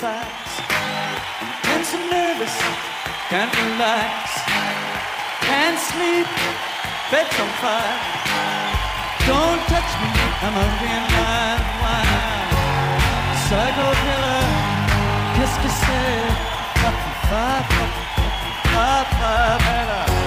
fast. Been so nervous, can't relax. Can't sleep, bed's on fire. Don't touch me, I'm a real man. Psycho killer, qu'est-ce que c'est? Papa, papa, papa, papa,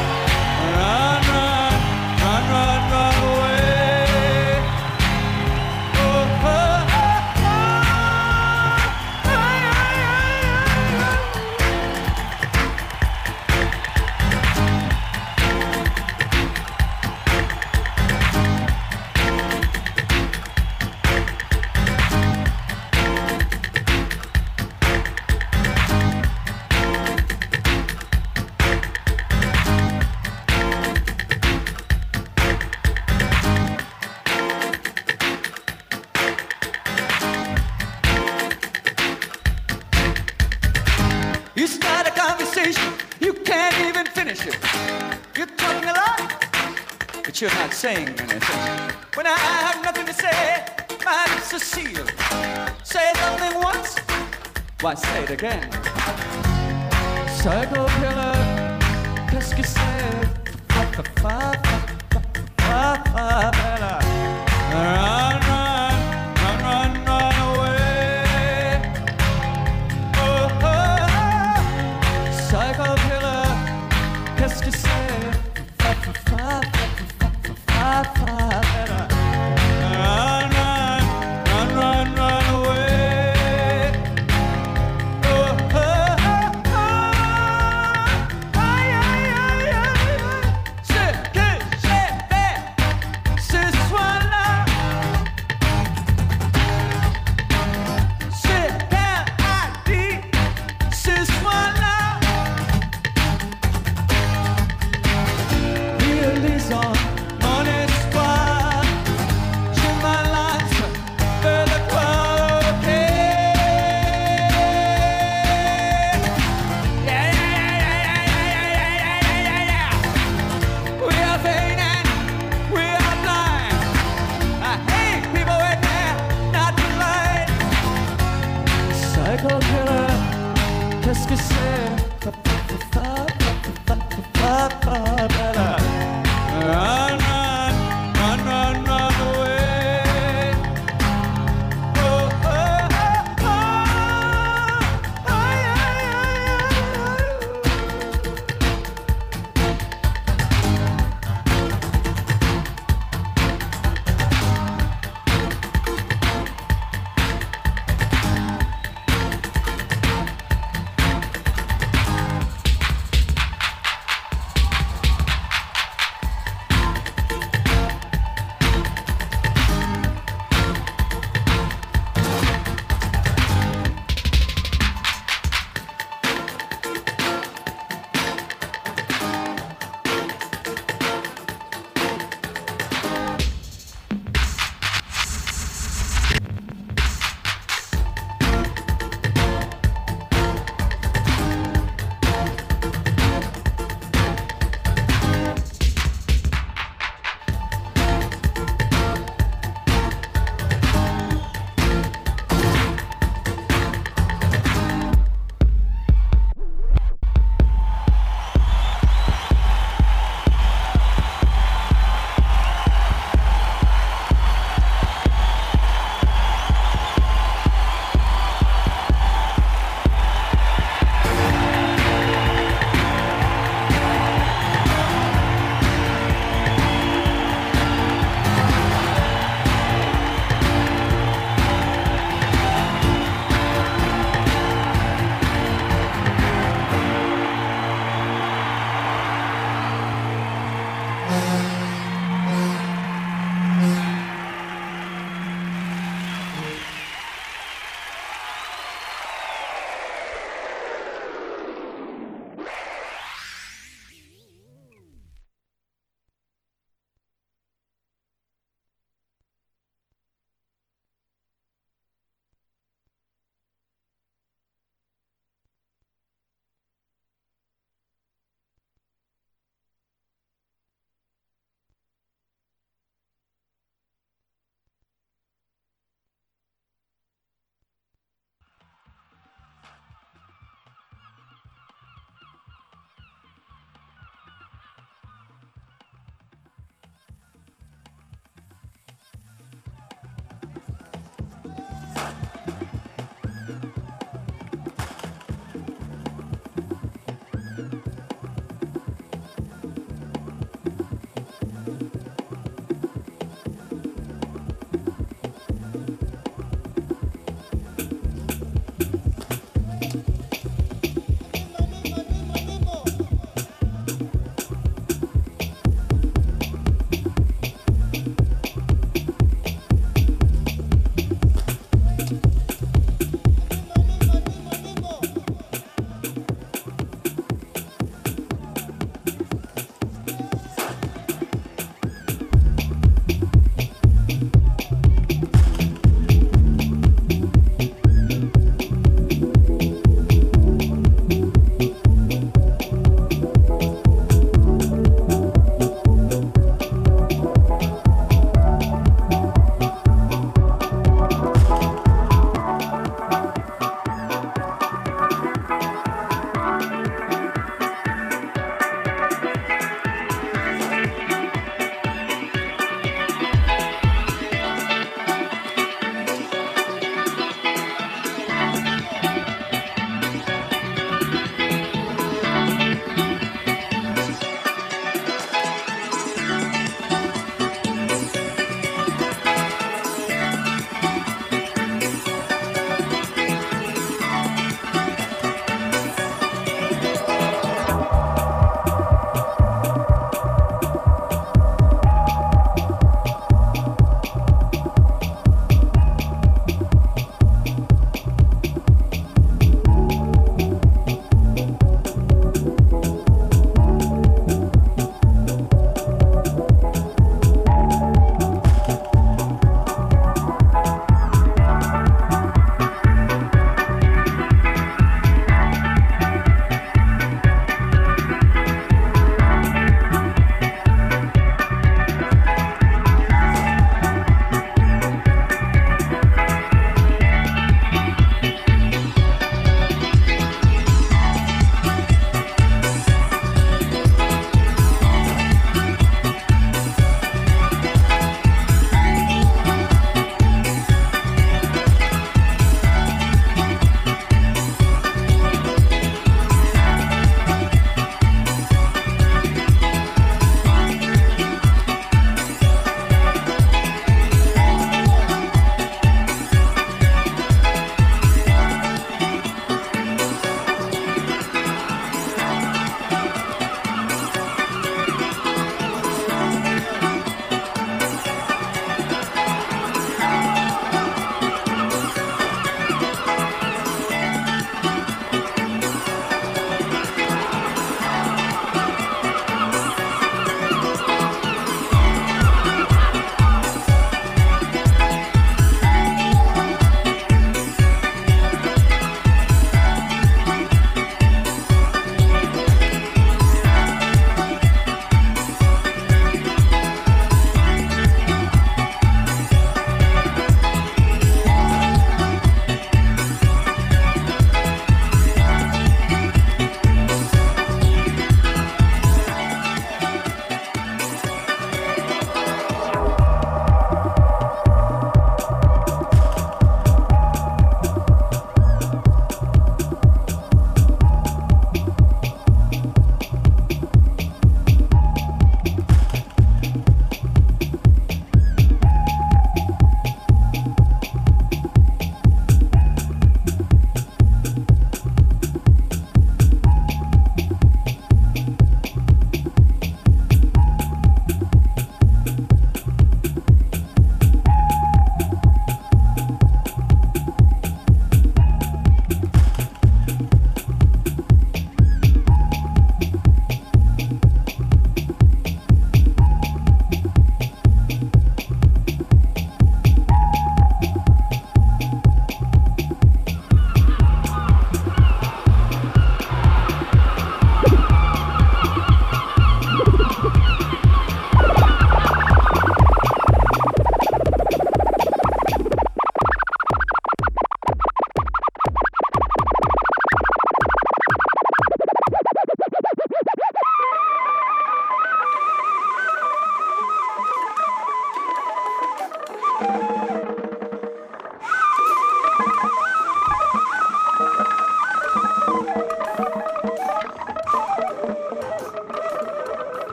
but you're not saying anything. When I have nothing to say, my lips are sealed. Say something once, why say it again? Psycho killer, qu'est-ce que c'est? Fa, fa, fa, fa, fa,